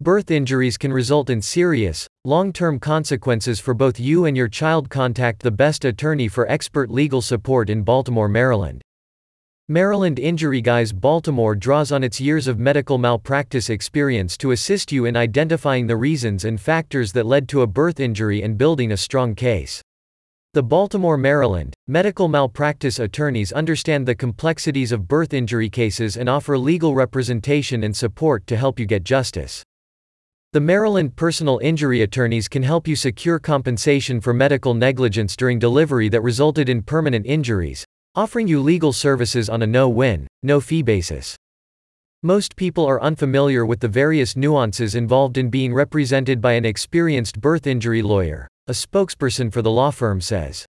Birth injuries can result in serious, long-term consequences for both you and your child. Contact the best attorney for expert legal support in Baltimore, Maryland. Maryland Injury Guys Baltimore draws on its years of medical malpractice experience to assist you in identifying the reasons and factors that led to a birth injury and building a strong case. The Baltimore, Maryland, medical malpractice attorneys understand the complexities of birth injury cases and offer legal representation and support to help you get justice. The Maryland personal injury attorneys can help you secure compensation for medical negligence during delivery that resulted in permanent injuries, offering you legal services on a no-win, no-fee basis. Most people are unfamiliar with the various nuances involved in being represented by an experienced birth injury lawyer, a spokesperson for the law firm says.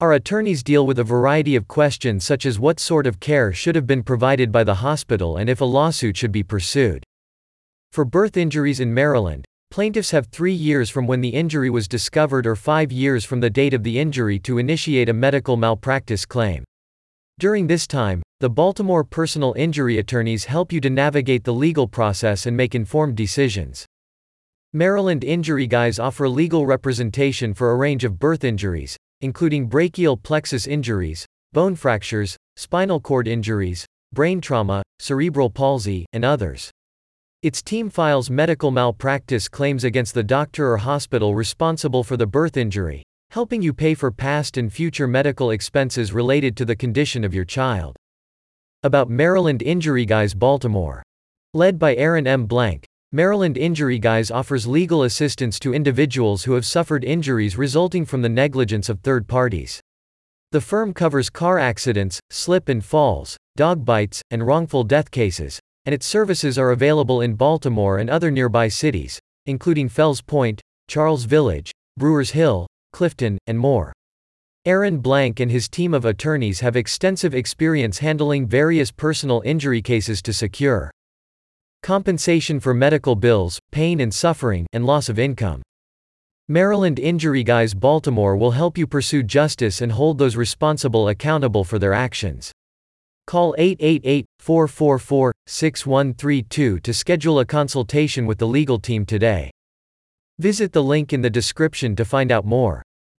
Our attorneys deal with a variety of questions such as what sort of care should have been provided by the hospital and if a lawsuit should be pursued. For birth injuries in Maryland, plaintiffs have three years from when the injury was discovered or five years from the date of the injury to initiate a medical malpractice claim. During this time, the Baltimore personal injury attorneys help you to navigate the legal process and make informed decisions. Maryland Injury Guys offer legal representation for a range of birth injuries, including brachial plexus injuries, bone fractures, spinal cord injuries, brain trauma, cerebral palsy, and others. Its team files medical malpractice claims against the doctor or hospital responsible for the birth injury, helping you pay for past and future medical expenses related to the condition of your child. About Maryland Injury Guys Baltimore. Led by Aaron M. Blank, Maryland Injury Guys offers legal assistance to individuals who have suffered injuries resulting from the negligence of third parties. The firm covers car accidents, slip and falls, dog bites, and wrongful death cases, and its services are available in Baltimore and other nearby cities, including Fells Point, Charles Village, Brewers Hill, Clifton, and more. Aaron Blank and his team of attorneys have extensive experience handling various personal injury cases to secure compensation for medical bills, pain and suffering, and loss of income. Maryland Injury Guys Baltimore will help you pursue justice and hold those responsible accountable for their actions. Call 888 444 6132 to schedule a consultation with the legal team today. Visit the link in the description to find out more.